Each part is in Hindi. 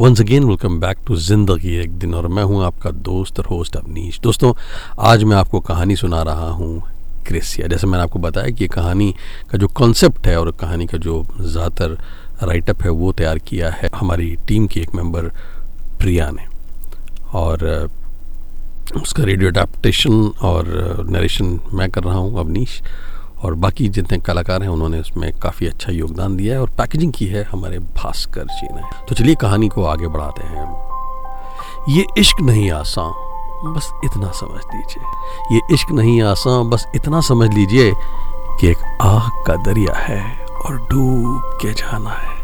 Once again welcome back to ज़िंदगी एक दिन, और मैं हूँ आपका दोस्त और होस्ट अवनीश। दोस्तों, आज मैं आपको कहानी सुना रहा हूँ क्रिसिया। जैसे मैंने आपको बताया कि कहानी का जो कॉन्सेप्ट है और कहानी का जो ज़्यादातर राइटअप है, वो तैयार किया है हमारी टीम की एक मेंबर प्रिया ने। और, उसका रेडियो अडेप्टेशन और नरेशन मैं कर रहा हूँ, अवनीश। और बाकी जितने कलाकार हैं, उन्होंने उसमें काफ़ी अच्छा योगदान दिया है और पैकेजिंग की है हमारे भास्कर जी ने। तो चलिए कहानी को आगे बढ़ाते हैं। ये इश्क नहीं आसान, बस इतना समझ लीजिए। ये इश्क नहीं आसान, बस इतना समझ लीजिए कि एक आग का दरिया है और डूब के जाना है।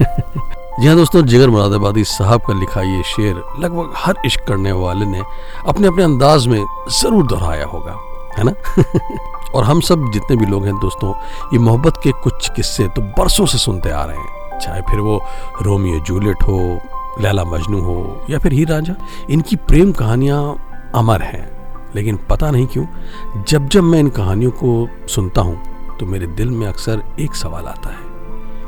जी हाँ दोस्तों, जिगर मुरादाबादी साहब का लिखा ये शेर लगभग हर इश्क करने वाले ने अपने अपने अंदाज में ज़रूर दोहराया होगा, है ना? और हम सब जितने भी लोग हैं दोस्तों, ये मोहब्बत के कुछ किस्से तो बरसों से सुनते आ रहे हैं। चाहे फिर वो रोमियो जूलियट हो, लैला मजनू हो, या फिर हीर रांझा, इनकी प्रेम कहानियाँ अमर हैं। लेकिन पता नहीं क्यों, जब जब मैं इन कहानियों को सुनता हूँ तो मेरे दिल में अक्सर एक सवाल आता है।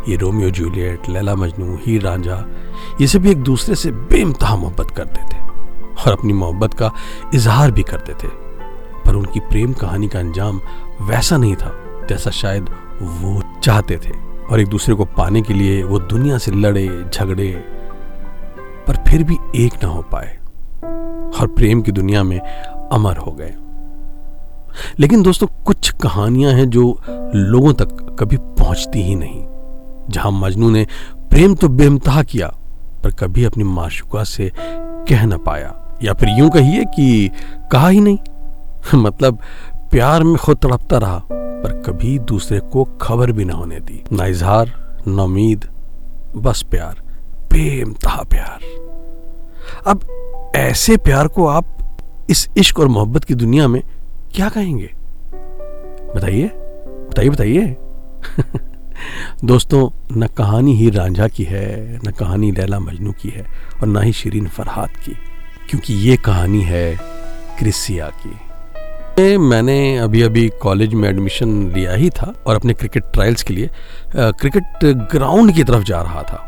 ये रोमियो जूलियट, लैला मजनू, हीर रांझा, ये सब एक दूसरे से बेमतहा मोहब्बत करते थे और अपनी मोहब्बत का इजहार भी करते थे। पर उनकी प्रेम कहानी का अंजाम वैसा नहीं था जैसा शायद वो चाहते थे। और एक दूसरे को पाने के लिए वो दुनिया से लड़े, झगड़े, पर फिर भी एक ना हो पाए और प्रेम की दुनिया में अमर हो गए। लेकिन दोस्तों, कुछ कहानियाँ हैं जो लोगों तक कभी पहुँचती ही नहीं। जहाँ मजनू ने प्रेम तो बेमतहा किया, पर कभी अपनी माशुका से कह ना पाया। या फिर यूँ कहिए कि कहा ही नहीं। मतलब प्यार में खुद तड़पता रहा, पर कभी दूसरे को खबर भी ना होने दी। ना इजहार, न उम्मीद, बस प्यार। बेमतहा प्यार। अब ऐसे प्यार को आप इस इश्क और मोहब्बत की दुनिया में क्या कहेंगे? बताइए बताइए बताइए। दोस्तों, न कहानी ही रांझा की है, न कहानी लैला मजनू की है, और ना ही शिरीन फरहाद की, क्योंकि ये कहानी है क्रिसिया की। मैंने अभी अभी कॉलेज में एडमिशन लिया ही था और अपने क्रिकेट ट्रायल्स के लिए क्रिकेट ग्राउंड की तरफ़ जा रहा था।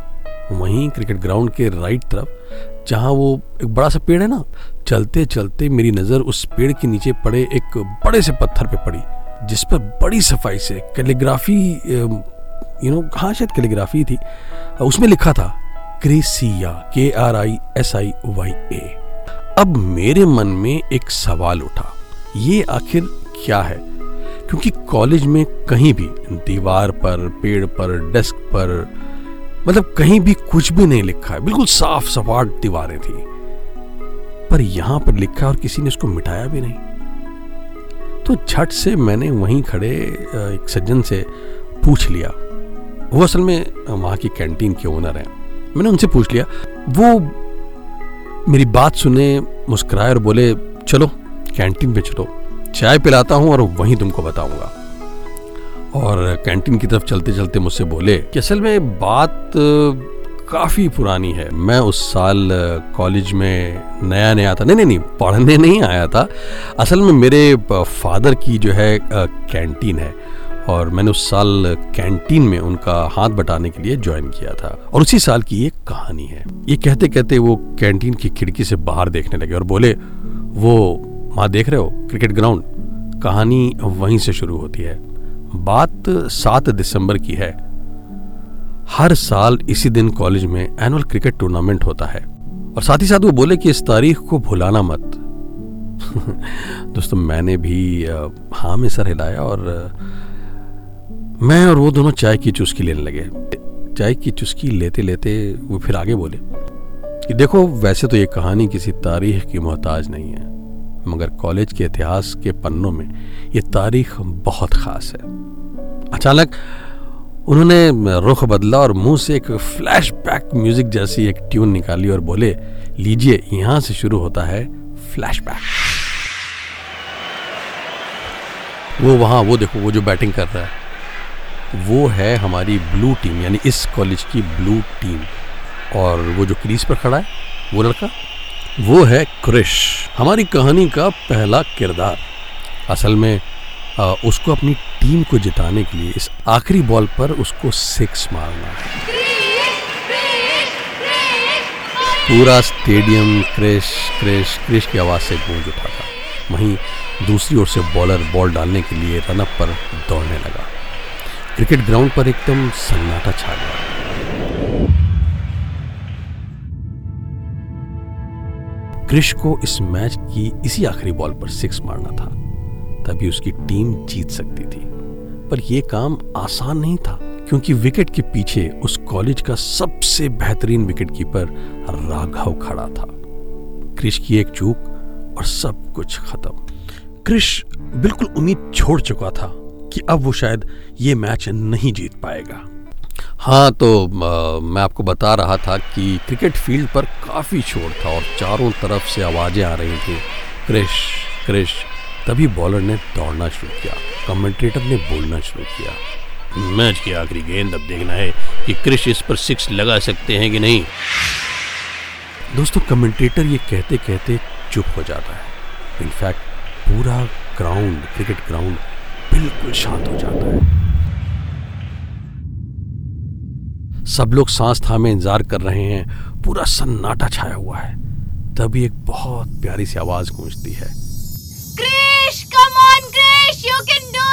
वहीं क्रिकेट ग्राउंड के राइट तरफ़, जहाँ वो एक बड़ा सा पेड़ है ना चलते चलते मेरी नज़र उस पेड़ के नीचे पड़े एक बड़े से पत्थर पे पड़ी, जिस पर बड़ी सफ़ाई से कैलीग्राफी यू नो हाँ शायद कैलीग्राफी थी। उसमें लिखा था, क्रेसिया के R I S I Y A अब मेरे मन में एक सवाल उठा। ये आखिर क्या है? क्योंकि कॉलेज में कहीं भी, दीवार पर, पेड़ पर, डेस्क पर मतलब कहीं भी कुछ भी नहीं लिखा है। बिल्कुल साफ़ सपाट दीवारें थी। पर यहाँ पर लिखा और किसी ने उसको मिटाया भी नहीं। तो झट से मैंने वहीं खड़े एक सज्जन से पूछ लिया। वो असल में वहाँ की कैंटीन के ओनर हैं। मैंने उनसे पूछ लिया, वो मेरी बात सुने, मुस्कुराए और बोले, चलो कैंटीन पे चलो। चाय पिलाता हूँ और वहीं तुमको बताऊँगा। और कैंटीन की तरफ़ चलते चलते मुझसे बोले कि असल में बात काफ़ी पुरानी है। मैं उस साल कॉलेज में नया नया था। नहीं नहीं नहीं पढ़ने नहीं आया था। असल में मेरे फादर की जो है कैंटीन है। और मैंने उस साल कैंटीन में उनका हाथ बटाने के लिए ज्वाइन किया था। और उसी साल की एक कहानी है। ये कहते कहते वो कैंटीन की खिड़की से बाहर देखने लगे और बोले, वो वहाँ देख रहे हो, क्रिकेट ग्राउंड। कहानी वहीं से शुरू होती है। बात सात दिसंबर की है। हर साल इसी दिन कॉलेज में एनुअल क्रिकेट टूर्नामेंट होता है। और साथ ही साथ वो बोले कि इस तारीख को भुलाना मत। दोस्तों, मैंने भी हाँ में सर हिलाया और मैं और वो दोनों चाय की चुस्की लेने लगे। चाय की चुस्की लेते लेते वो फिर आगे बोले कि देखो, वैसे तो ये कहानी किसी तारीख की मोहताज नहीं है। मगर कॉलेज के इतिहास के पन्नों में ये तारीख बहुत ख़ास है। अचानक उन्होंने रुख बदला और मुँह से एक फ्लैशबैक म्यूज़िक जैसी एक ट्यून निकाली और बोले, लीजिए, यहाँ से शुरू होता है फ्लैशबैक वो वहाँ, वो देखो, वो जो बैटिंग कर रहा है, वो है हमारी ब्लू टीम यानी इस कॉलेज की ब्लू टीम और वो जो क्रीज पर खड़ा है, वो लड़का? वो है क्रिश हमारी कहानी का पहला किरदार। असल में आ, उसको अपनी टीम को जिताने के लिए इस आखिरी बॉल पर उसको सिक्स मारना पूरा स्टेडियम क्रिश क्रिश क्रिश की आवाज़ से गूंज उठा था। वहीं दूसरी ओर से बॉलर बॉल डालने के लिए रनअप पर दौड़ने लगा। क्रिकेट ग्राउंड पर एकदम सन्नाटा छा गया। क्रिश को इस मैच की इसी आखिरी बॉल पर सिक्स मारना था। तभी उसकी टीम जीत सकती थी। पर यह काम आसान नहीं था, क्योंकि विकेट के पीछे उस कॉलेज का सबसे बेहतरीन विकेट कीपर राघव खड़ा था। क्रिश की एक चूक और सब कुछ खत्म। क्रिश बिल्कुल उम्मीद छोड़ चुका था कि अब वो शायद ये मैच नहीं जीत पाएगा। हाँ तो आ, मैं आपको बता रहा था कि क्रिकेट फ़ील्ड पर काफ़ी शोर था और चारों तरफ़ से आवाज़ें आ रही थी। क्रिश क्रिश तभी बॉलर ने दौड़ना शुरू किया कमेंटेटर ने बोलना शुरू किया। मैच की आखिरी गेंद अब देखना है कि क्रिश इस पर सिक्स लगा सकते हैं कि नहीं। दोस्तों कमेंटेटर ये कहते कहते चुप हो जाता है। इनफैक्ट पूरा ग्राउंड क्रिकेट ग्राउंड बिल्कुल शांत हो जाता है। सब लोग सांस थामे इंतज़ार कर रहे हैं। पूरा सन्नाटा छाया हुआ है। तभी एक बहुत प्यारी सी आवाज़ गूंजती है। Krish come on Krish you can do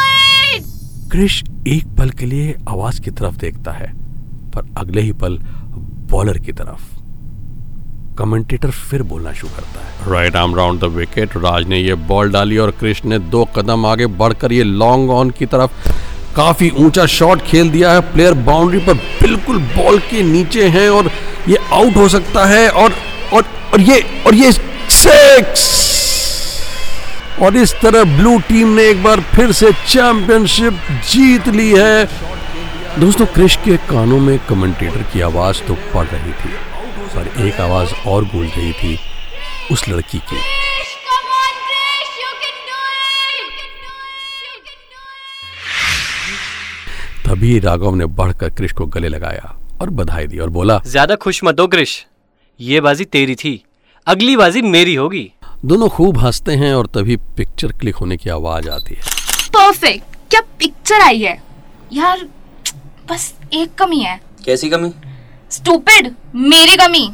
it Krish एक पल के लिए आवाज़ की तरफ़ देखता है पर अगले ही पल बॉलर की तरफ़। कमेंटेटर फिर बोलना शुरू करता है। Right arm round the wicket Raj ने ये बॉल डाली और कृष्ण ने दो कदम आगे बढ़कर ये लॉन्ग ऑन की तरफ़ काफ़ी ऊँचा शॉट खेल दिया है। प्लेयर बाउंड्री पर बिल्कुल बॉल के नीचे है और ये आउट हो सकता है और और और ये और ये सिक्स और इस तरह ब्लू टीम ने एक बार फिर से चैंपियनशिप जीत ली है। दोस्तों क्रिश के कानों में कमेंटेटर की आवाज़ तो पड़ रही थी, पर एक आवाज़ और गूंज रही थी उस लड़की की। तभी राघव ने बढ़कर क्रिश को गले लगाया और बधाई दी और बोला ज़्यादा खुश मत हो क्रिश ये बाजी तेरी थी अगली बाजी मेरी होगी। दोनों खूब हँसते हैं और तभी पिक्चर क्लिक होने की आवाज़ आती है। परफेक्ट क्या पिक्चर आई है? यार बस एक कमी है। कैसी कमी? स्टूपिड मेरी कमी।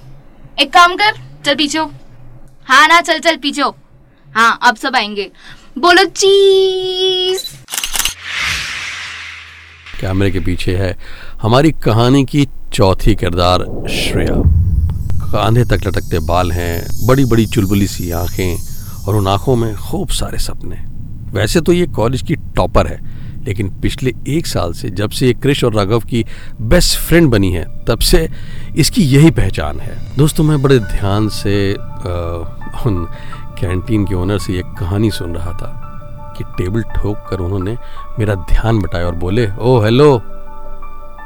एक काम कर चल पीछे हाँ। ना चल चल पीछे हाँ अब सब आएँगे। बोलो चीज़। कैमरे के पीछे है हमारी कहानी की चौथी किरदार श्रेया। कांधे तक लटकते बाल हैं बड़ी बड़ी चुलबुली सी आँखें और उन आँखों में खूब सारे सपने। वैसे तो ये कॉलेज की टॉपर है लेकिन पिछले एक साल से जब से ये क्रिश और राघव की बेस्ट फ्रेंड बनी है तब से इसकी यही पहचान है। दोस्तों मैं बड़े ध्यान से आ, उन कैंटीन के ओनर से एक कहानी सुन रहा था। कि टेबल ठोक कर उन्होंने मेरा ध्यान बटाया और बोले ओ हेलो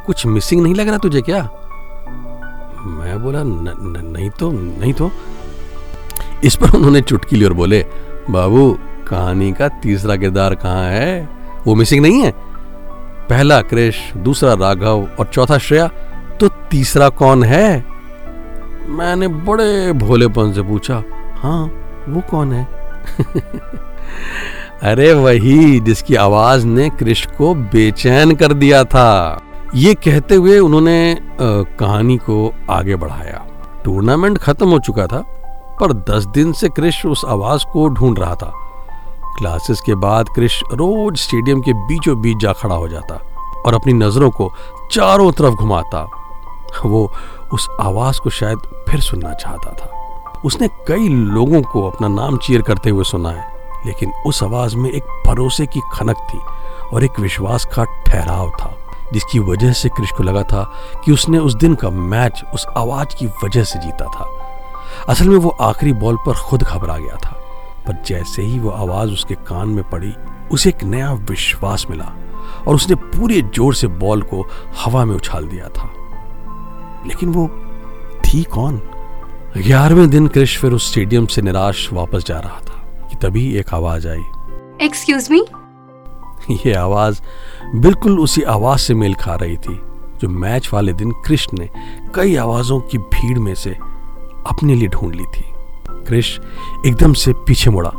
कुछ मिसिंग नहीं लग रहा तुझे क्या? मैं बोला न, न, नहीं तो नहीं तो। इस पर उन्होंने चुटकी ली और बोले बाबू कहानी का तीसरा किरदार कहाँ है? वो मिसिंग नहीं है। पहला क्रेश दूसरा राघव और चौथा श्रेया तो तीसरा कौन है? मैंने बड़े भोलेपन से पूछा हाँ वो कौन है? अरे वही, जिसकी आवाज़ ने क्रिश को बेचैन कर दिया था। ये कहते हुए उन्होंने कहानी को आगे बढ़ाया। टूर्नामेंट खत्म हो चुका था, पर दस दिन से क्रिश उस आवाज़ को ढूंढ रहा था। क्लासेस के बाद क्रिश रोज स्टेडियम के बीचों बीच जा खड़ा हो जाता और अपनी नज़रों को चारों तरफ़ घुमाता। वो उस आवाज़ को शायद फिर सुनना चाहता था। उसने कई लोगों को अपना नाम चीयर करते हुए सुना है। लेकिन उस आवाज़ में एक भरोसे की खनक थी और एक विश्वास का ठहराव था, जिसकी वजह से क्रिश को लगा था कि उसने उस दिन का मैच उस आवाज़ की वजह से जीता था। असल में वो आखिरी बॉल पर खुद घबरा गया था, पर जैसे ही वो आवाज़ उसके कान में पड़ी, उसे एक नया विश्वास मिला और उसने पूरे ज़ोर से बॉल को हवा में उछाल दिया था। लेकिन वो थी कौन? ग्यारहवें दिन क्रिश फिर उस स्टेडियम से निराश वापस जा रहा था तभी एक आवाज़ आई। एक्सक्यूज मी ये आवाज़ बिल्कुल उसी आवाज़ से मेल खा रही थी जो मैच वाले दिन कृष्ण ने कई आवाजों की भीड़ में से अपने लिए ढूंढ ली थी। क्रिश एकदम से पीछे मुड़ा।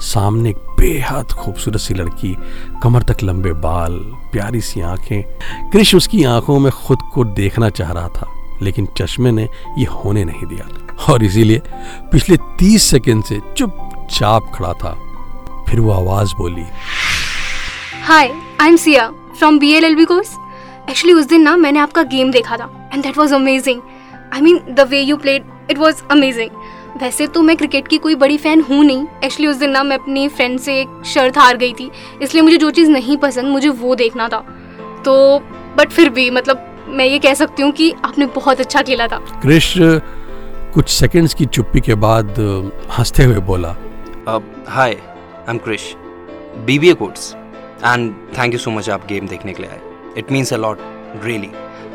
सामने एक बेहद खूबसूरत सी लड़की कमर तक लंबे बाल प्यारी सी आँखें। क्रिश उसकी आँखों में खुद को देखना चाह रहा था लेकिन चश्मे ने ये होने नहीं दिया। और इसीलिए पिछले तीस सेकंड से चुपचाप खड़ा था। फिर वो आवाज़ बोली hi I am Siya from B L L B course actually उस दिन ना मैंने आपका गेम देखा था and that was amazing I mean the way you played it was amazing वैसे तो मैं क्रिकेट की कोई बड़ी फ़ैन हूँ नहीं. एक्चुअली उस दिन ना मैं अपनी फ्रेंड से एक शर्त हार गई थी इसलिए मुझे जो चीज़ नहीं पसंद मुझे वो देखना था। तो बट फिर भी मतलब मैं ये कह सकती हूँ कि आपने बहुत अच्छा खेला था। क्रिश कुछ सेकंड्स की चुप्पी के बाद हँसते हुए बोला hi I am Krish BBA course and thank you so much आप गेम देखने के लिए आए। It means a lot really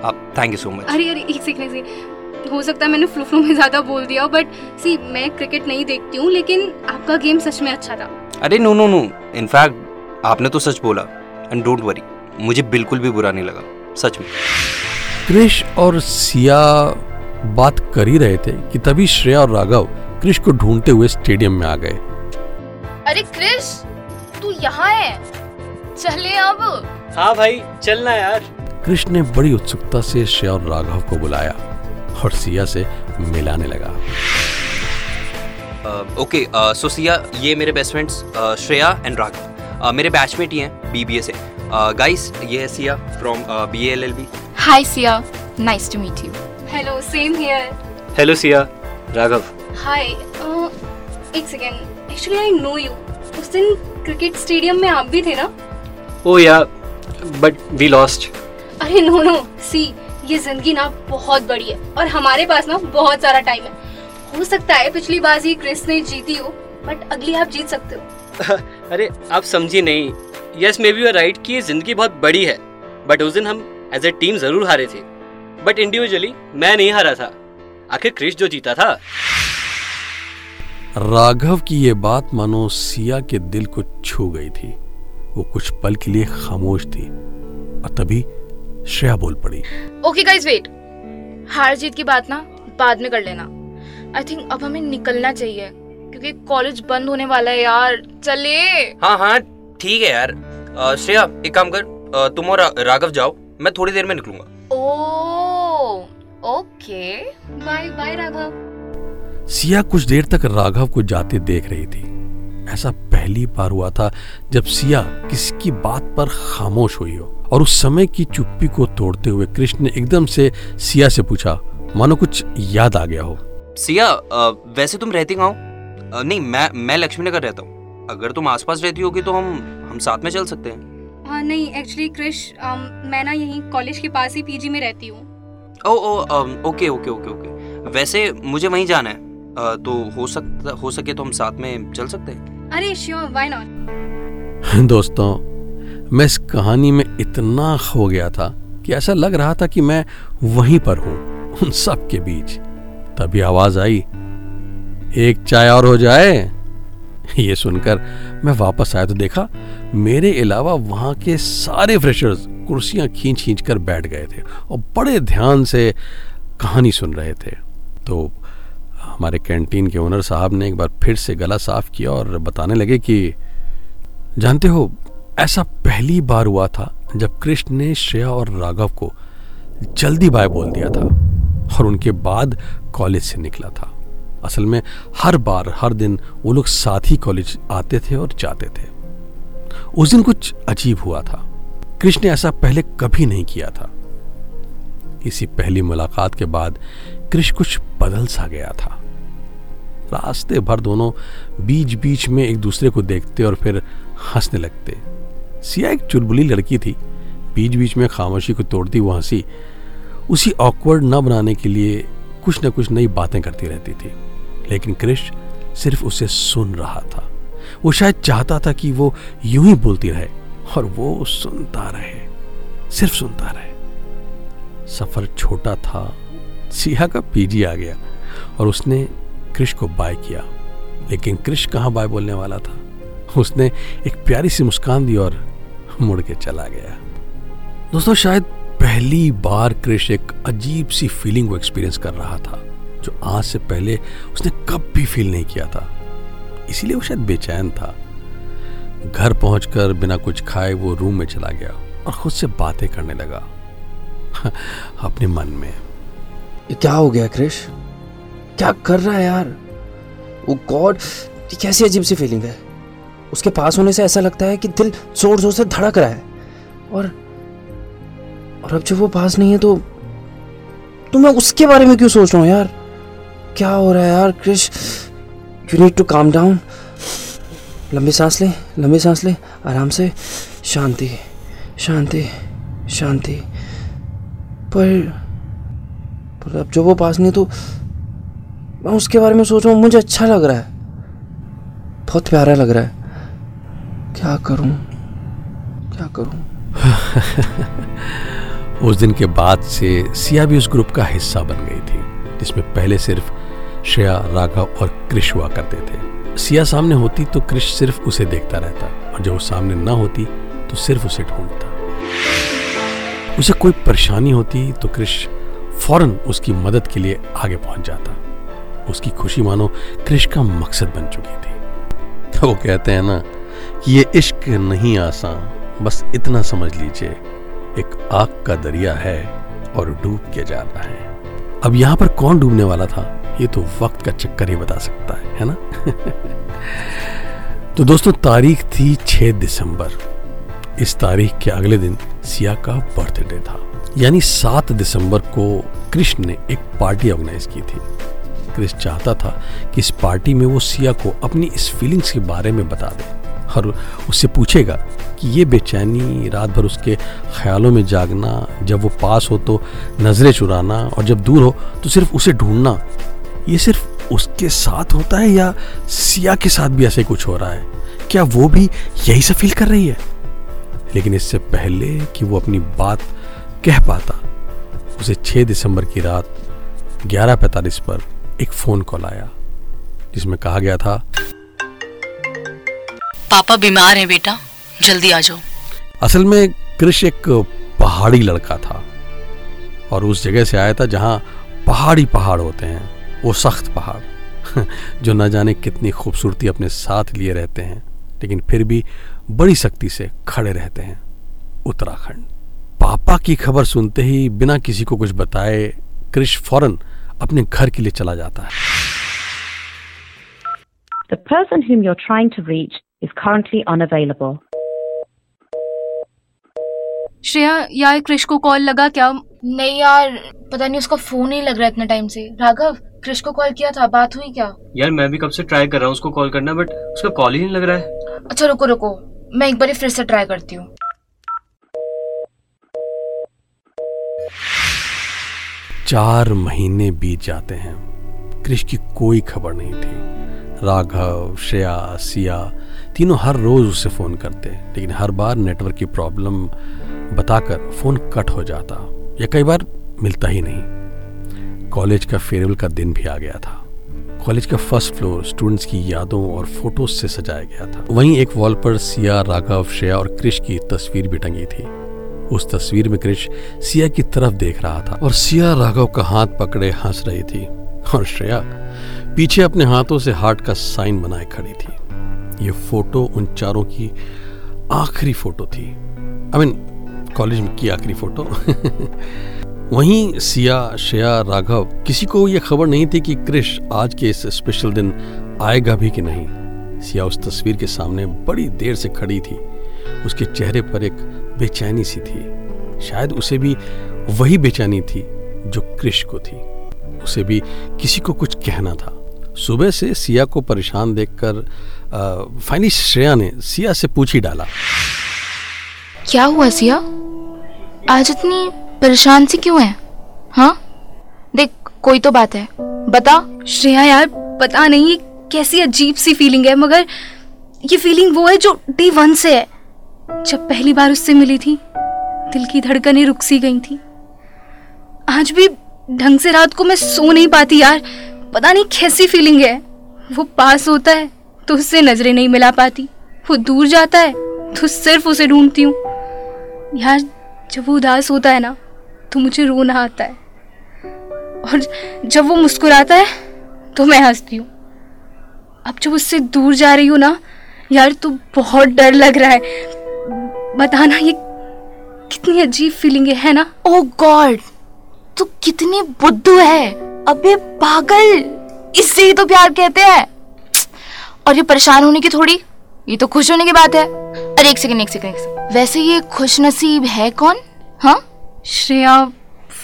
आप थैंक यू सो मच अरे अरे एक सेकंड से हो सकता है मैंने फ्लू फ्लू में ज़्यादा बोल दिया हो बट सी मैं क्रिकेट नहीं देखती हूँ लेकिन आपका गेम सच में अच्छा था। अरे नो नो नो इनफैक्ट आपने तो सच बोला। एंड डोंट वरी मुझे बिल्कुल भी बुरा नहीं लगा। सच में। क्रिश और सिया बात कर ही रहे थे कि तभी श्रेया और राघव क्रिश को ढूंढते हुए स्टेडियम में आ गए। अरे क्रिश तू यहाँ है? चले अब। हाँ भाई चलना यार। कृष्ण ने बड़ी उत्सुकता से श्रेया और राघव को बुलाया और सिया से मिलाने लगा। ओके सो सिया ये मेरे best friends Shreya and Raghav. मेरे बैचमेट ही हैं बीबीए से। गाइस ये है Siya from BLLB hi Siya nice to meet you hello same here hello Siya Raghav. Hi एक second actually I know you उस दिन क्रिकेट स्टेडियम में आप भी थे ना? Oh yeah but we lost अरे नो नो सी ये ज़िंदगी ना बहुत बड़ी है और हमारे पास ना बहुत सारा टाइम है। हो सकता है पिछली बाजी क्रिस ने जीती हो बट अगली आप जीत सकते हो। अरे आप समझी नहीं। Yes maybe you right कि ये ज़िंदगी बहुत बड़ी है बट उस दिन हम एज ए टीम ज़रूर हारे थे। बट इंडिविजुअली मैं नहीं हारा था। आखिर क्रिश जो जीता था। राघव की ये बात मानो सिया के दिल को छू गई थी। वो कुछ पल के लिए खामोश थी और तभी श्रेया बोल पड़ी। ओके गाइस वेट हार जीत की बात ना बाद में कर लेना। आई थिंक अब हमें निकलना चाहिए क्योंकि कॉलेज बंद होने वाला है यार। चले। हाँ हाँ ठीक है यार। uh, श्रेया एक काम कर। uh, तुम और राघव जाओ। मैं थोड़ी देर में निकलूँगा। ओ okay bye bye Raghav. Siya कुछ देर तक राघव को जाते देख रही थी। ऐसा पहली बार हुआ था जब सिया किसी की बात पर खामोश हुई हो और उस समय की चुप्पी को तोड़ते हुए कृष्ण ने एकदम से सिया से पूछा मानो कुछ याद आ गया हो? सिया वैसे तुम रहती कहाँ हो? uh, नहीं मैं मैं लक्ष्मी नगर रहता हूँ। अगर तुम आसपास रहती होगी तो हम हम साथ में चल सकते हैं। हाँ नहीं एक्चुअली क्रिश मैं ना यहीं कॉलेज के पास ही पीजी में रहती हूँ। Oh oh okay okay okay okay. वैसे मुझे वहीं जाना है। तो हो सकता हो सके तो हम साथ में चल सकते हैं। अरे श्योर व्हाई नॉट दोस्तों मैं इस कहानी में इतना खो गया था कि ऐसा लग रहा था कि मैं वहीं पर हूँ उन सब के बीच। तभी आवाज़ आई एक चाय और हो जाए? ये सुनकर मैं वापस आया तो देखा मेरे अलावा वहाँ के सारे फ्रेशर्स कुर्सियाँ खींच खींच कर बैठ गए थे और बड़े ध्यान से कहानी सुन रहे थे। तो हमारे कैंटीन के ओनर साहब ने एक बार फिर से गला साफ़ किया और बताने लगे कि, जानते हो, ऐसा पहली बार हुआ था जब कृष्ण ने श्रेया और राघव को जल्दी बाय बोल दिया था और उनके बाद कॉलेज से निकला था। असल में हर बार, हर दिन वो लोग साथ ही कॉलेज आते थे और जाते थे। उस दिन कुछ अजीब हुआ था। कृष्ण ने ऐसा पहले कभी नहीं किया था। इसी पहली मुलाकात के बाद कृष्ण कुछ बदल सा गया था। रास्ते भर दोनों बीच बीच में एक दूसरे को देखते और फिर हंसने लगते। सिया एक चुलबुली लड़की थी। बीच बीच में खामोशी को तोड़ती वो हँसी। उसी ऑकवर्ड न बनाने के लिए कुछ न कुछ नई बातें करती रहती थी। लेकिन क्रिश सिर्फ़ उसे सुन रहा था। वो शायद चाहता था कि वो यूँ ही बोलती रहे और वो सुनता रहे। सिर्फ़ सुनता रहे। सफ़र छोटा था। सिया का पीजी आ गया और उसने क्रिश को बाय किया। लेकिन क्रिश कहाँ बाय बोलने वाला था? उसने एक प्यारी सी मुस्कान दी और मुड़ के चला गया। दोस्तों, शायद पहली बार क्रिश एक अजीब सी फीलिंग को एक्सपीरियंस कर रहा था, जो आज से पहले उसने कब भी फील नहीं किया था। इसीलिए वो शायद बेचैन था। घर पहुंचकर बिना कुछ खाए वो रूम में चला गया और खुद से बातें करने लगा। अपने मन में। क्या हो गया क्रिश क्या कर रहा है यार? वो गॉड ये कैसी अजीब सी फीलिंग है। उसके पास होने से ऐसा लगता है कि दिल ज़ोर ज़ोर से धड़क रहा है। और और अब जब वो पास नहीं है तो तो मैं उसके बारे में क्यों सोच रहा हूँ यार? क्या हो रहा है यार Krish you need to calm down लंबी सांस ले, लंबी सांस ले, आराम से। शांति शांति शांति। पर पर अब जो वो पास नहीं तो मैं उसके बारे में सोच रहा हूँ, मुझे अच्छा लग रहा है। बहुत प्यारा लग रहा है। क्या करूँ? क्या करूँ? उस दिन के बाद से सिया भी उस ग्रुप का हिस्सा बन गई थी, जिसमें पहले सिर्फ़ श्रेया, राघव और क्रिश हुआ करते थे। सिया सामने होती तो क्रिश सिर्फ़ उसे देखता रहता, और जब वो सामने ना होती तो सिर्फ़ उसे ढूंढता। उसे कोई परेशानी होती तो क्रिश फ़ौरन उसकी मदद के लिए आगे पहुँच जाता। उसकी खुशी मानो क्रिश का मकसद बन चुकी थी। वो कहते हैं ना कि ये इश्क नहीं आसान, बस इतना समझ लीजिए, एक आग का दरिया है और डूब के जाता है। अब यहाँ पर कौन डूबने वाला था? ये तो वक्त का चक्कर ही बता सकता है है ना? तो दोस्तों, तारीख थी 6 दिसंबर। इस तारीख के अगले दिन सिया का बर्थडे था। यानी 7 दिसंबर को कृष्ण ने एक पार्टी ऑर्गेनाइज की थी। क्रिस चाहता था कि इस पार्टी में वो सिया को अपनी इस फीलिंग्स के बारे में बता दे। और उससे पूछेगा कि ये बेचैनी, रात भर उसके ख्यालों में जागना, जब वो पास हो तो नज़रें चुराना और जब दूर हो तो सिर्फ़ उसे ढूंढना। ये सिर्फ़ उसके साथ होता है या सिया के साथ भी ऐसे कुछ हो रहा है? क्या वो भी यही सब फील कर रही है? लेकिन इससे पहले कि वो अपनी बात कह पाता, उसे 6 दिसंबर की रात 11:45 पर एक फ़ोन कॉल आया जिसमें कहा गया था पापा बीमार है बेटा जल्दी आ जाओ। असल में कृष एक पहाड़ी लड़का था और उस जगह से आया था जहाँ पहाड़ी पहाड़ होते हैं वो सख्त पहाड़ जो न जाने कितनी खूबसूरती अपने साथ लिए रहते हैं लेकिन फिर भी बड़ी सख्ती से खड़े रहते हैं। उत्तराखंड। पापा की खबर सुनते ही बिना किसी को कुछ बताए कृष फ़ौरन अपने घर के लिए चला जाता है। The person whom you're trying to reach is currently unavailable. Shreya यार क्रिश को कॉल लगा क्या? नहीं यार पता नहीं उसका फ़ोन ही लग रहा है इतने टाइम से। राघव क्रिश को कॉल किया था? बात हुई क्या? यार मैं भी कब से ट्राई कर रहा हूँ उसको कॉल करना बट उसका कॉल ही नहीं लग रहा है। अच्छा रुको रुको। मैं एक बार फिर से ट्राई करती हूँ। चार महीने बीत जाते हैं। क्रिश की कोई खबर नहीं थी। राघव, श्रेया, सिया, तीनों हर रोज उससे फ़ोन करते, लेकिन हर बार नेटवर्क की प्रॉब्लम बताकर फ़ोन कट हो जाता, या कई बार मिलता ही नहीं। कॉलेज का फेयरवेल का दिन भी आ गया था। कॉलेज का फ़र्स्ट फ्लोर स्टूडेंट्स की यादों और फ़ोटोज़ से सजाया गया था। वहीं एक वॉल पर सिया, राघव, श्रेया और क्रिश की तस्वीर भी टंगी थी। उस तस्वीर में क्रिश सिया की तरफ़ देख रहा था और सिया राघव का हाथ पकड़े हंस रही थी। और श्रेया पीछे अपने हाथों से हार्ट का साइन बनाए खड़ी थी। ये फ़ोटो उन चारों की आखिरी फ़ोटो थी। आई मीन कॉलेज में की आखिरी फ़ोटो। वहीं सिया, श्रेया, राघव, किसी को यह खबर नहीं थी कि क्रिश आज के इस स्पेशल दिन आएगा भी कि नहीं। सिया उस तस्वीर के सामने बड़ी देर से खड़ी थी। उसके चेहरे पर एक बेचैनी सी थी। शायद उसे भी वही बेचैनी थी जो क्रिश को थी। उसे भी किसी को कुछ कहना था। सुबह से सिया को परेशान देखकर फाइनली श्रेया ने सिया से पूछ ही डाला। क्या हुआ सिया? आज इतनी परेशान सी क्यों है? हाँ? देख, कोई तो बात है। बता, श्रेया यार, पता नहीं कैसी अजीब सी फीलिंग है, मगर ये फीलिंग वो है जो डे वन से है। जब पहली बार उससे मिली थी, दिल की धड़कनें रुक सी गई थी। आज भी ढंग से रात को मैं सो नहीं पाती यार। पता नहीं कैसी फीलिंग है। वो पास होता है तो उससे नज़रें नहीं मिला पाती। वो दूर जाता है तो सिर्फ़ उसे ढूंढती हूँ। यार, जब वो उदास होता है ना तो मुझे रोना आता है। और जब वो मुस्कुराता है तो मैं हंसती हूँ। अब जब उससे दूर जा रही हूँ ना, यार तो बहुत डर लग रहा है। बताना ये कितनी अजीब फीलिंग है, है ना? ओह गॉड तू कितनी बुद्धू है। अबे पागल इससे ही तो प्यार कहते हैं। और ये परेशान होने की थोड़ी ये तो खुश होने की बात है। अरे एक सेकंड एक सेकंड एक सेकंड वैसे ये खुश नसीब है कौन? हाँ? श्रेया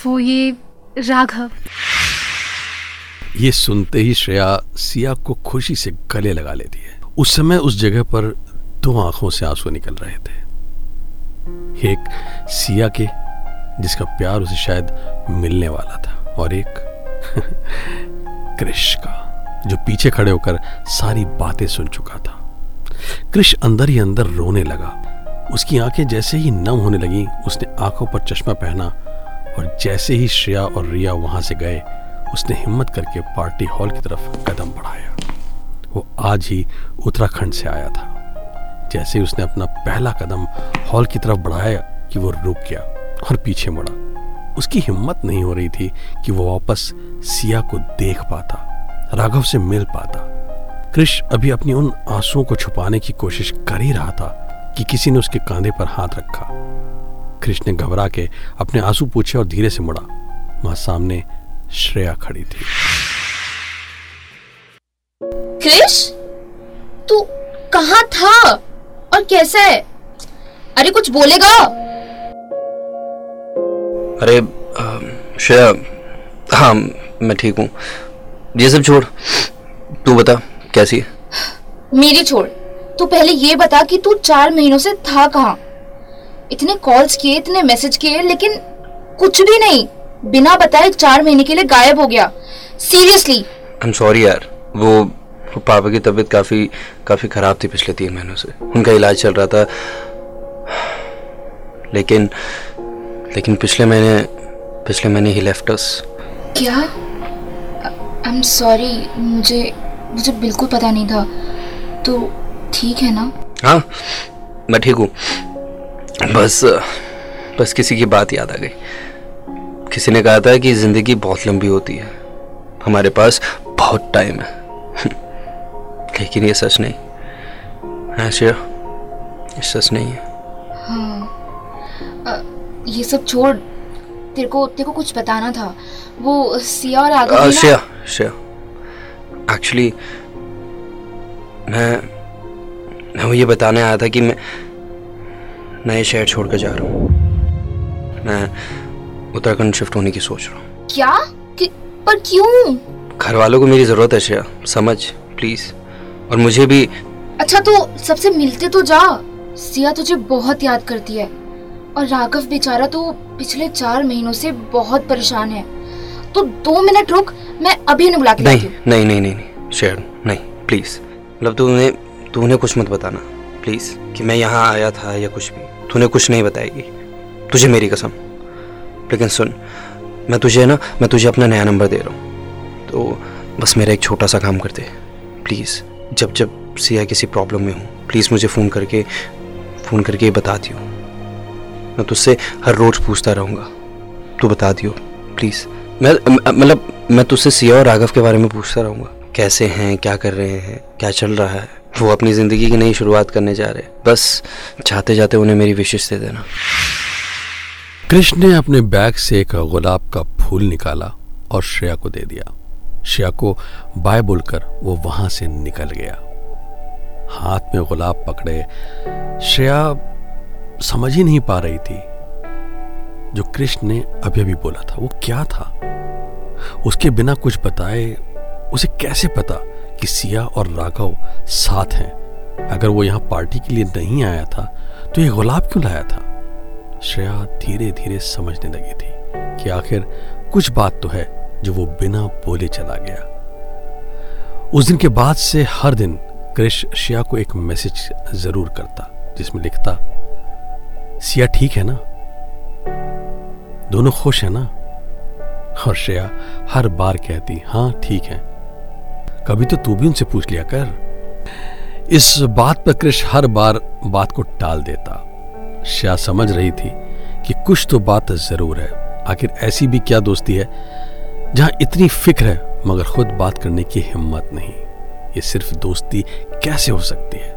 वो ये राघव। ये सुनते ही श्रेया सिया को खुशी से गले लगा लेती है। उस समय उस जगह पर दो आँखों से आँसू निकल रहे थे। एक सिया के, जिसका प्यार उसे शायद मिलने वाला था, और एक क्रिश का, जो पीछे खड़े होकर सारी बातें सुन चुका था। क्रिश अंदर ही अंदर रोने लगा। उसकी आँखें जैसे ही नम होने लगी, उसने आँखों पर चश्मा पहना, और जैसे ही श्रेया और रिया वहाँ से गए, उसने हिम्मत करके पार्टी हॉल की तरफ़ कदम बढ़ाया। वो आज ही उत्तराखंड से आया था। जैसे उसने अपना पहला कदम हॉल की तरफ़ बढ़ाया कि वो रुक गया और पीछे मुड़ा। उसकी हिम्मत नहीं हो रही थी कि वो वापस सिया को देख पाता, राघव से मिल पाता। कृष अभी अपनी उन आंसुओं को छुपाने की कोशिश कर ही रहा था कि किसी ने उसके कांधे पर हाथ रखा। कृष्ण ने घबरा के अपने आँसू पूछे और धीरे से मुड़ा। वहाँ सामने श्रेया खड़ी थी। क्रिश तू कहाँ था? और कैसा है? अरे कुछ बोलेगा? अरे श्रेया हाँ मैं ठीक हूँ। ये सब छोड़। तू बता कैसी है? मेरी छोड़। तू पहले ये बता कि तू चार महीनों से था कहाँ? इतने कॉल्स किए इतने मैसेज किए लेकिन कुछ भी नहीं। बिना बताए चार महीने के लिए गायब हो गया। सीरियसली आई एम सॉरी यार वो, वो पापा की तबीयत काफ़ी काफ़ी ख़राब थी पिछले तीन महीनों से। उनका इलाज चल रहा था। लेकिन लेकिन पिछले महीने पिछले महीने ही लेफ़्ट अस क्या? आई एम सॉरी मुझे मुझे बिल्कुल पता नहीं था। तो ठीक है ना? हाँ मैं ठीक हूँ। बस बस किसी की बात याद आ गई। किसी ने कहा था कि ज़िंदगी बहुत लंबी होती है। हमारे पास बहुत टाइम है। लेकिन ये सच नहीं हाँ श्रेया ये सच नहीं है। अ, ये सब छोड़। तेरे को तेरे को कुछ बताना था। वो सिया और आगे श्रेया श्रेया एक्चुअली मैं मैं वो ये बताने आया था कि मैं नए शहर छोड़कर जा रहा हूँ। मैं उत्तराखंड शिफ्ट होने की सोच रहा हूँ। क्या? कि, पर क्यों? घर वालों को मेरी ज़रूरत है श्रेया समझ? प्लीज़ और मुझे भी। अच्छा तो सबसे मिलते तो जा। सिया तुझे बहुत याद करती है। और राघव बेचारा तो पिछले चार महीनों से बहुत परेशान है। तो दो मिनट रुक मैं अभी उन्हें बुला के नहीं नहीं नहीं नहीं नहीं शेयर नहीं प्लीज़ मतलब तू उन्हें तू उन्हें कुछ मत बताना प्लीज़ कि मैं यहाँ आया था या कुछ भी। तूने कुछ नहीं बताएगी। तुझे मेरी कसम। लेकिन सुन मैं तुझे ना मैं तुझे अपना नया नंबर दे रहा हूँ। तो बस मेरा एक छोटा सा काम कर दे प्लीज़ जब जब सिया किसी प्रॉब्लम में हूँ प्लीज़ मुझे फ़ोन करके फ़ोन करके बता दियो। मैं तुझसे हर रोज़ पूछता रहूँगा। तू बता दियो प्लीज़ मैं मतलब मैं तुझसे सिया और राघव के बारे में पूछता रहूँगा। कैसे हैं, क्या कर रहे हैं, क्या चल रहा है? वो अपनी ज़िंदगी की नई शुरुआत करने जा रहे बस जाते जाते उन्हें मेरी विशेष दे देना। कृष्ण ने अपने बैग से एक गुलाब का फूल निकाला और श्रेया को दे दिया। श्रेया को बाय बोलकर वो वहाँ से निकल गया। हाथ में गुलाब पकड़े श्रेया समझ ही नहीं पा रही थी। जो कृष्ण ने अभी अभी बोला था, वो क्या था? उसके बिना कुछ बताए, उसे कैसे पता कि सिया और राघव साथ हैं? अगर वो यहाँ पार्टी के लिए नहीं आया था तो ये गुलाब क्यों लाया था? श्रेया धीरे धीरे समझने लगी थी कि आखिर कुछ बात तो है जो वो बिना बोले चला गया। उस दिन के बाद से हर दिन क्रिश श्रेया को एक मैसेज ज़रूर करता, जिसमें लिखता, सिया ठीक है ना? दोनों खुश है ना? और श्रेया हर बार कहती हाँ ठीक है। कभी तो तू भी उनसे पूछ लिया कर। इस बात पर क्रिश हर बार बात को टाल देता। श्रेया समझ रही थी कि कुछ तो बात ज़रूर है। आखिर ऐसी भी क्या दोस्ती है? जहाँ इतनी फ़िक्र है, मगर खुद बात करने की हिम्मत नहीं। ये सिर्फ़ दोस्ती कैसे हो सकती है?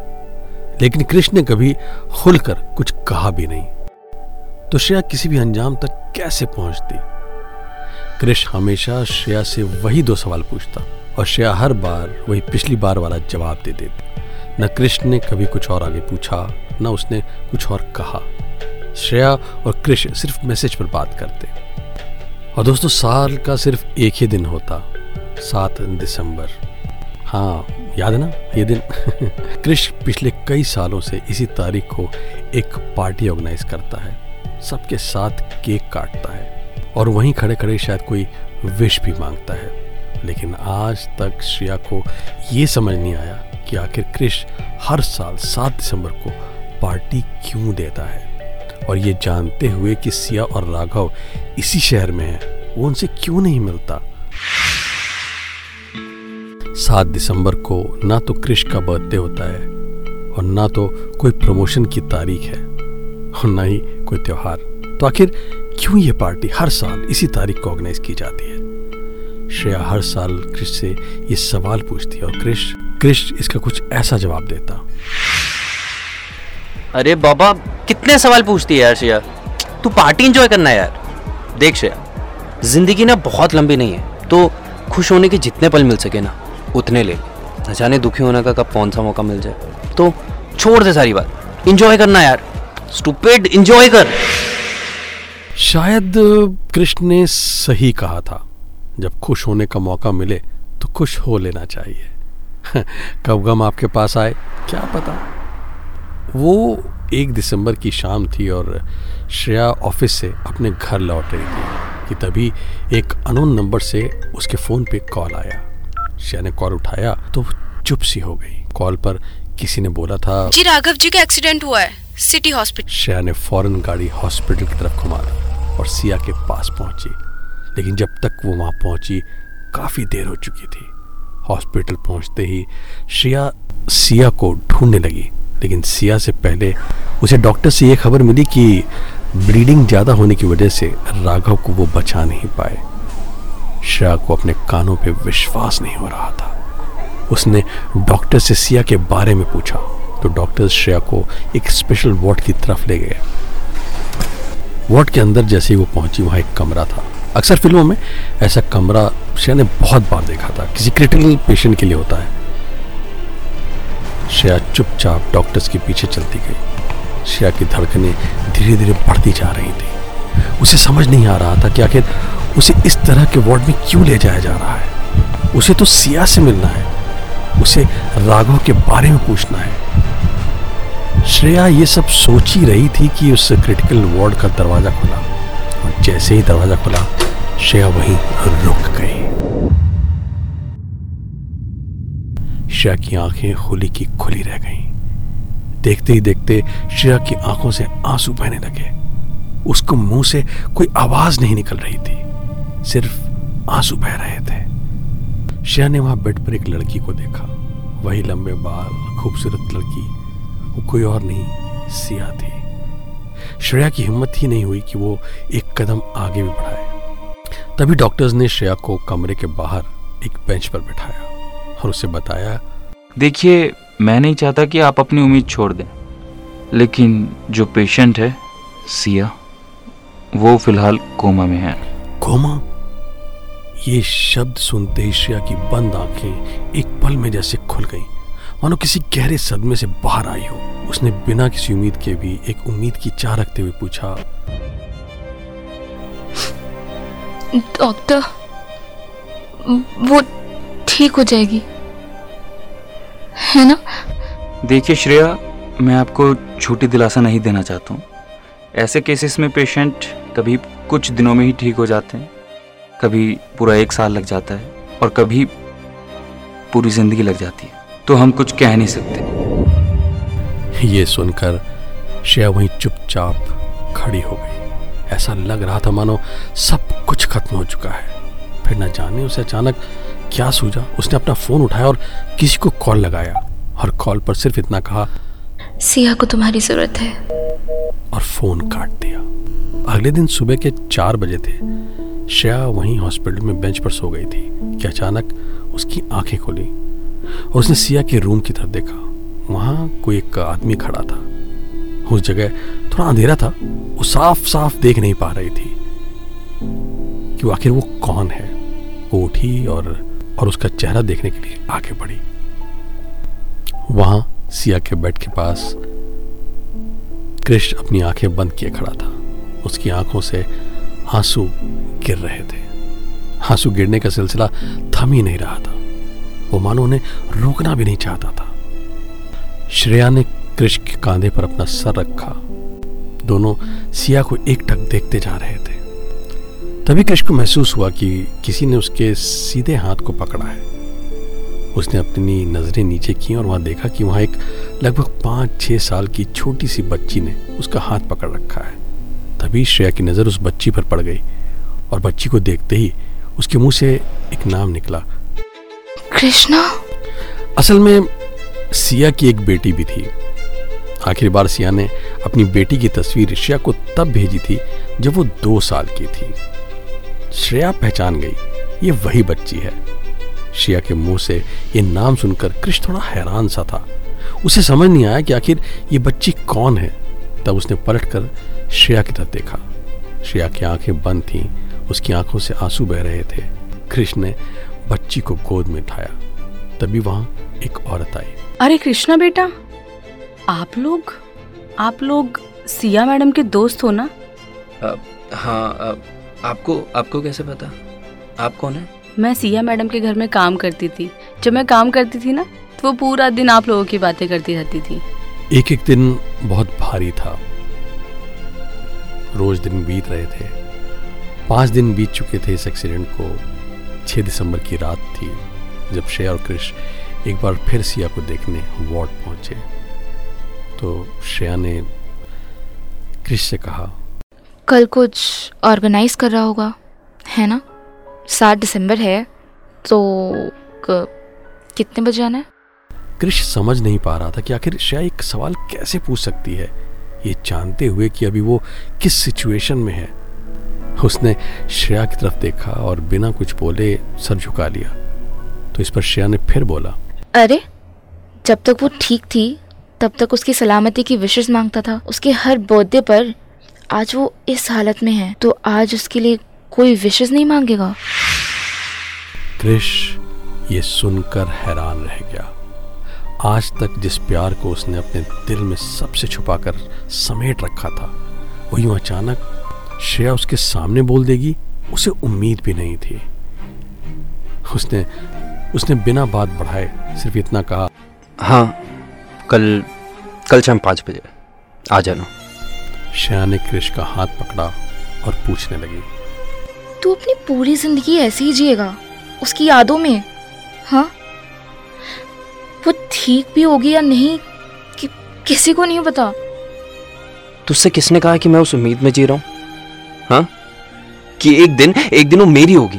लेकिन कृष्ण ने कभी खुलकर कुछ कहा भी नहीं। तो श्रेया किसी भी अंजाम तक कैसे पहुँचती? कृष्ण हमेशा श्रेया से वही दो सवाल पूछता, और श्रेया हर बार वही पिछली बार वाला जवाब दे देती। न कृष्ण ने कभी कुछ और आगे पूछा, न उसने कुछ और कहा। श्रेया और कृष्ण सिर्फ़ मैसेज पर बात करते। और दोस्तों, साल का सिर्फ़ एक ही दिन होता, सात दिसंबर। हाँ याद है ना, ये दिन? क्रिश पिछले कई सालों से इसी तारीख को एक पार्टी ऑर्गेनाइज करता है, सबके साथ केक काटता है, और वहीं खड़े खड़े शायद कोई विश भी माँगता है। लेकिन आज तक श्रेया को ये समझ नहीं आया कि आखिर क्रिश हर साल सात दिसंबर को पार्टी क्यों देता है। और ये जानते हुए कि सिया और राघव इसी शहर में है। वो उनसे क्यों नहीं मिलता? सात दिसंबर को ना तो क्रिश का बर्थडे होता है और ना तो कोई प्रमोशन की तारीख है और ना ही कोई त्योहार। तो आखिर क्यों ये पार्टी हर साल इसी तारीख को ऑर्गेनाइज की जाती है? श्रेया हर साल क्रिश से ये सवाल पूछती है और क्रिश क्रिश इसका कुछ ऐसा जवाब देता। अरे बाबा, कितने सवाल पूछती है यार श्रेया तू पार्टी इंजॉय करना है यार। देख श्रेया ज़िंदगी ना बहुत लंबी नहीं है तो खुश होने के जितने पल मिल सके ना, उतने ले। न जाने दुखी होने का कब कौन सा मौका मिल जाए। तो छोड़ दे सारी बात। इंजॉय करना यार। स्टूपिड इंजॉय कर। शायद कृष्ण ने सही कहा था। जब खुश होने का मौका मिले तो खुश हो लेना चाहिए। कब गम आपके पास आए, क्या पता। वो एक दिसंबर की शाम थी और श्रेया ऑफ़िस से अपने घर लौट रही थी कि तभी एक अनोन नंबर से उसके फ़ोन पे कॉल आया। श्रेया ने कॉल उठाया तो चुप सी हो गई। कॉल पर किसी ने बोला था जी राघव जी का एक्सीडेंट हुआ है सिटी हॉस्पिटल। श्रेया ने फ़ौरन गाड़ी हॉस्पिटल की तरफ़ घुमा दी और सिया के पास पहुँची। लेकिन जब तक वो वहाँ पहुँची काफ़ी देर हो चुकी थी। हॉस्पिटल पहुँचते ही श्रेया सिया को ढूँढने लगी। लेकिन सिया से पहले उसे डॉक्टर से ये खबर मिली कि ब्लीडिंग ज़्यादा होने की वजह से राघव को वो बचा नहीं पाए। श्रेया को अपने कानों पे विश्वास नहीं हो रहा था। उसने डॉक्टर से सिया के बारे में पूछा तो डॉक्टर श्रेया को एक स्पेशल वार्ड की तरफ़ ले गए। वार्ड के अंदर जैसे ही वो पहुँची, वहाँ एक कमरा था। अक्सर फ़िल्मों में ऐसा कमरा श्रेया ने बहुत बार देखा था। किसी क्रिटिकल पेशेंट के लिए होता है। श्रेया चुपचाप डॉक्टर्स के पीछे चलती गई। श्रेया की धड़कनें धीरे धीरे बढ़ती जा रही थी। उसे समझ नहीं आ रहा था कि आखिर उसे इस तरह के वार्ड में क्यों ले जाया जा रहा है। उसे तो सिया से मिलना है। उसे राघव के बारे में पूछना है। श्रेया ये सब सोच ही रही थी कि उस क्रिटिकल वार्ड का दरवाज़ा खुला। और जैसे ही दरवाज़ा खुला, श्रेया वहीं रुक गई। श्रेया की आँखें खुली की खुली रह गईं। देखते ही देखते श्रेया की आँखों से आँसू बहने लगे। उसको मुँह से कोई आवाज़ नहीं निकल रही थी, सिर्फ़ आँसू बह रहे थे। श्रेया ने वहाँ बेड पर एक लड़की को देखा। वही लंबे बाल, खूबसूरत लड़की, वो कोई और नहीं, सिया थी। श्रेया की हिम्मत ही नहीं हुई कि वो एक कदम आगे भी बढ़ाए। तभी डॉक्टर्स ने श्रेया को कमरे के बाहर एक बेंच पर बिठाया। और उसे बताया देखिए मैं नहीं चाहता कि आप अपनी उम्मीद छोड़ दें लेकिन जो पेशेंट है सिया वो फ़िलहाल कोमा में है। कोमा? ये शब्द सुनते ही श्रेया की बंद आँखें एक पल में जैसे खुल गईं। मानो किसी गहरे सदमे से बाहर आई हो। उसने बिना किसी उम्मीद के भी एक उम्मीद की चाह रखते हुए पूछा डॉक्टर वो ठीक हो जाएगी। है ना? देखिए श्रेया मैं आपको झूठी दिलासा नहीं देना चाहता हूँ। ऐसे केसेस में पेशेंट कभी कुछ दिनों में ही ठीक हो जाते हैं। कभी पूरा एक साल लग जाता है और कभी पूरी ज़िंदगी लग जाती है। तो हम कुछ कह नहीं सकते। ये सुनकर श्रेया वहीं चुपचाप खड़ी हो गई। ऐसा लग रहा था मानो सब कुछ खत्म हो चुका है। फिर न जाने उसे अचानक क्या सूझा? उसने अपना फ़ोन उठाया और किसी को कॉल लगाया। और कॉल पर सिर्फ़ इतना कहा सिया को तुम्हारी ज़रूरत है। और फ़ोन काट दिया। अगले दिन सुबह के चार बजे थे। श्रेया वहीं हॉस्पिटल में बेंच पर सो गई थी कि अचानक उसकी आँखें खुली और उसने सिया के रूम की तरफ़ देखा। वहाँ कोई एक आदमी खड़ा था। उस जगह थोड़ा अंधेरा था। वो साफ़ साफ़ देख नहीं पा रही थी कि आखिर वो कौन है। वो उठी और और उसका चेहरा देखने के लिए आगे बढ़ी। वहाँ सिया के बेड के पास कृष्ण अपनी आँखें बंद किए खड़ा था। उसकी आँखों से आँसू गिर रहे थे। आँसू गिरने का सिलसिला थम ही नहीं रहा था। वो मानो उन्हें रोकना भी नहीं चाहता था। श्रेया ने कृष्ण के कांधे पर अपना सर रखा। दोनों सिया को एक टक देखते जा रहे थे। तभी कृष्ण को महसूस हुआ कि किसी ने उसके सीधे हाथ को पकड़ा है। उसने अपनी नज़रें नीचे की और वहाँ देखा कि वहाँ एक लगभग पाँच छह साल की छोटी सी बच्ची ने उसका हाथ पकड़ रखा है। तभी श्रेया की नज़र उस बच्ची पर पड़ गई और बच्ची को देखते ही उसके मुँह से एक नाम निकला। कृष्णा? असल में सिया की एक बेटी भी थी। आखिरी बार सिया ने अपनी बेटी की तस्वीर श्रेया को तब भेजी थी जब वो दो साल की थी। श्रेया पहचान गई। ये वही बच्ची है। श्रेया के मुँह से ये नाम सुनकर कृष्ण थोड़ा हैरान सा था। उसे समझ नहीं आया कि आखिर ये बच्ची कौन है। तब उसने पलटकर श्रेया की तरफ़ देखा। श्रेया की आँखें बंद थीं उसकी आँखों से आँसू बह रहे थे। कृष्ण ने बच्ची को गोद में उठाया तभी वहाँ एक औरत आई। अरे कृष्णा बेटा आप लोग आप लोग सिया मैडम के दोस्त हो ना? आ, हाँ आपको आपको कैसे पता? आप कौन है? मैं सिया मैडम के घर में काम करती थी। जब मैं काम करती थी ना तो वो पूरा दिन आप लोगों की बातें करती रहती थी। एक एक दिन बहुत भारी था। रोज दिन बीत रहे थे। पाँच दिन बीत चुके थे इस एक्सीडेंट को। छह दिसंबर की रात थी जब श्रेया और कृष एक बार फिर सिया को देखने वार्ड पहुँचे। तो श्रेया ने कृष से कहा कल कुछ ऑर्गेनाइज कर रहा होगा है ना? सात दिसंबर है तो क, कितने बजे आना है? कृष समझ नहीं पा रहा था कि आखिर श्रेया एक सवाल कैसे पूछ सकती है। ये जानते हुए कि अभी वो किस सिचुएशन में है। उसने श्रेया की तरफ़ देखा और बिना कुछ बोले सर झुका लिया। तो इस पर श्रेया ने फिर बोला अरे जब तक वो ठीक थी तब तक उसकी सलामती की विशेष माँगता था। उसके हर बर्थडे पर आज वो इस हालत में है तो आज उसके लिए कोई विशेष नहीं मांगेगा? कृष ये सुनकर हैरान रह गया। आज तक जिस प्यार को उसने अपने दिल में सबसे छुपाकर समेट रखा था वो यूँ अचानक श्रेया उसके सामने बोल देगी उसे उम्मीद भी नहीं थी। उसने उसने बिना बात बढ़ाए सिर्फ़ इतना कहा हाँ कल कल शाम पाँच बजे आ जाना। श्रेया ने कृष का हाथ पकड़ा और पूछने लगी। तू अपनी पूरी ज़िंदगी ऐसे ही जिएगा उसकी यादों में हाँ? वो ठीक भी होगी या नहीं कि किसी को नहीं पता? तुझसे किसने कहा कि मैं उस उम्मीद में जी रहा हूँ? हाँ? कि एक दिन एक दिन वो मेरी होगी?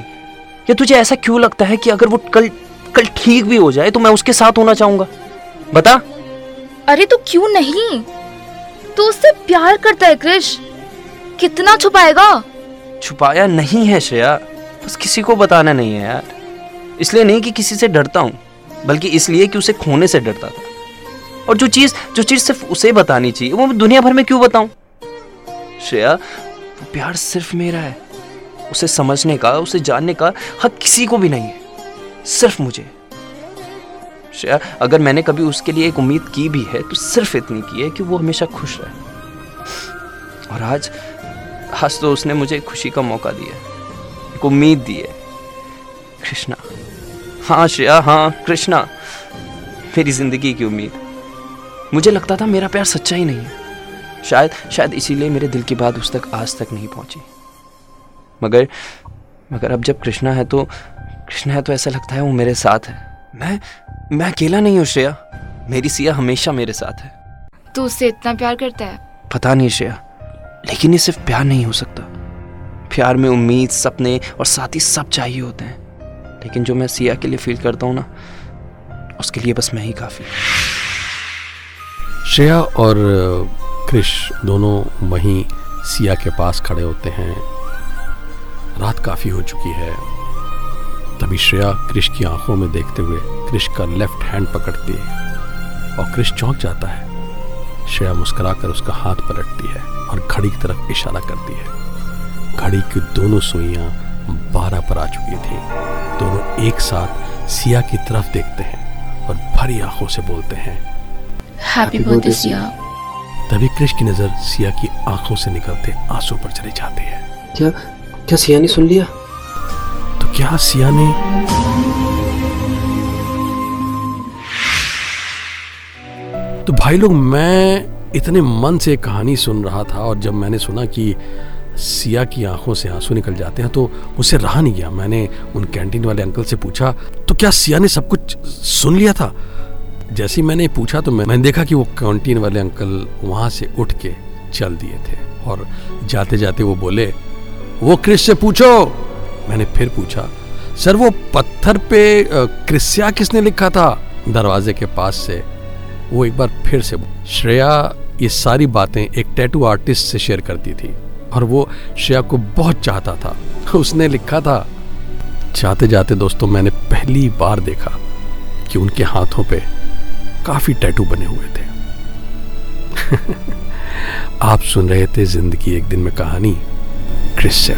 या तुझे ऐसा क्यों लगता है कि अगर वो कल कल ठीक भी हो जाए तो मैं उसके साथ होना चाहूँगा? बता। अरे तो क्यों नहीं? तू उससे प्यार करता है, कृष। कितना छुपाएगा? छुपाया नहीं है श्रेया। बस किसी को बताना नहीं है यार। इसलिए नहीं कि किसी से डरता हूँ, बल्कि इसलिए कि उसे खोने से डरता था। और जो चीज़ जो चीज़ सिर्फ़ उसे बतानी चाहिए, वो मैं दुनिया भर में क्यों बताऊँ? श्रेया वो प्यार सिर्फ़ मेरा है। उसे समझने का, उसे जानने का हक किसी को भी नहीं है। सिर्फ़ मुझे। अगर मैंने कभी उसके लिए एक उम्मीद की भी है तो सिर्फ़ इतनी की है कि वो हमेशा खुश रहे। और आज आज तो उसने मुझे खुशी का मौका दिया। एक उम्मीद दी है। कृष्णा। हाँ श्रेया हाँ कृष्णा। मेरी ज़िंदगी की उम्मीद। मुझे लगता था मेरा प्यार सच्चा ही नहीं है। शायद शायद इसीलिए मेरे दिल की बात उस तक आज तक नहीं पहुँची। मगर मगर अब जब कृष्णा है तो कृष्णा है तो ऐसा लगता है वो मेरे साथ है। मैं मैं अकेला नहीं हूँ श्रेया। मेरी सिया हमेशा मेरे साथ है। तू उससे इतना प्यार करता है? पता नहीं श्रेया लेकिन ये सिर्फ़ प्यार नहीं हो सकता। प्यार में उम्मीद सपने और साथ ही सब चाहिए होते हैं। लेकिन जो मैं सिया के लिए फील करता हूँ ना उसके लिए बस मैं ही काफ़ी श्रेया और क्रिश दोनों वहीं सिया के पास खड़े होते हैं। रात काफ़ी हो चुकी है। तभी श्रेया क्रिश की आँखों में देखते हुए क्रिश का लेफ़्ट हैंड पकड़ती है और क्रिश चौंक जाता है। श्रेया मुस्कुराकर उसका हाथ पलटती है और घड़ी की तरफ़ इशारा करती है। घड़ी की दोनों सुइयाँ बारह पर आ चुकी थी। दोनों एक साथ सिया की तरफ़ देखते हैं और भरी आँखों से बोलते हैं हैप्पी बर्थडे सिया तभी क्रिश की नज़र सिया की आँखों से निकलते आँसू पर चले जाते हैं। क्या क्या सिया ने सुन लिया? क्या सिया ने? तो भाई लोग, मैं इतने मन से कहानी सुन रहा था और जब मैंने सुना कि सिया की आँखों से आँसू निकल जाते हैं तो मुझसे रहा नहीं गया। मैंने उन कैंटीन वाले अंकल से पूछा तो क्या सिया ने सब कुछ सुन लिया था? जैसे ही मैंने पूछा तो मैंने देखा कि वो कैंटीन वाले अंकल वहाँ से उठ के चल दिए थे और जाते जाते वो बोले, वो क्रिस से पूछो? मैंने फिर पूछा, सर, वो पत्थर पे क्रिस्या किसने लिखा था? दरवाजे के पास से वो एक बार फिर से श्रेया, ये सारी बातें एक टैटू आर्टिस्ट से शेयर करती थी और वो श्रेया को बहुत चाहता था, उसने लिखा था। जाते जाते दोस्तों, मैंने पहली बार देखा कि उनके हाथों पे काफ़ी टैटू बने हुए थे। आप सुन रहे थे ज़िंदगी एक दिन में कहानी क्रिस्या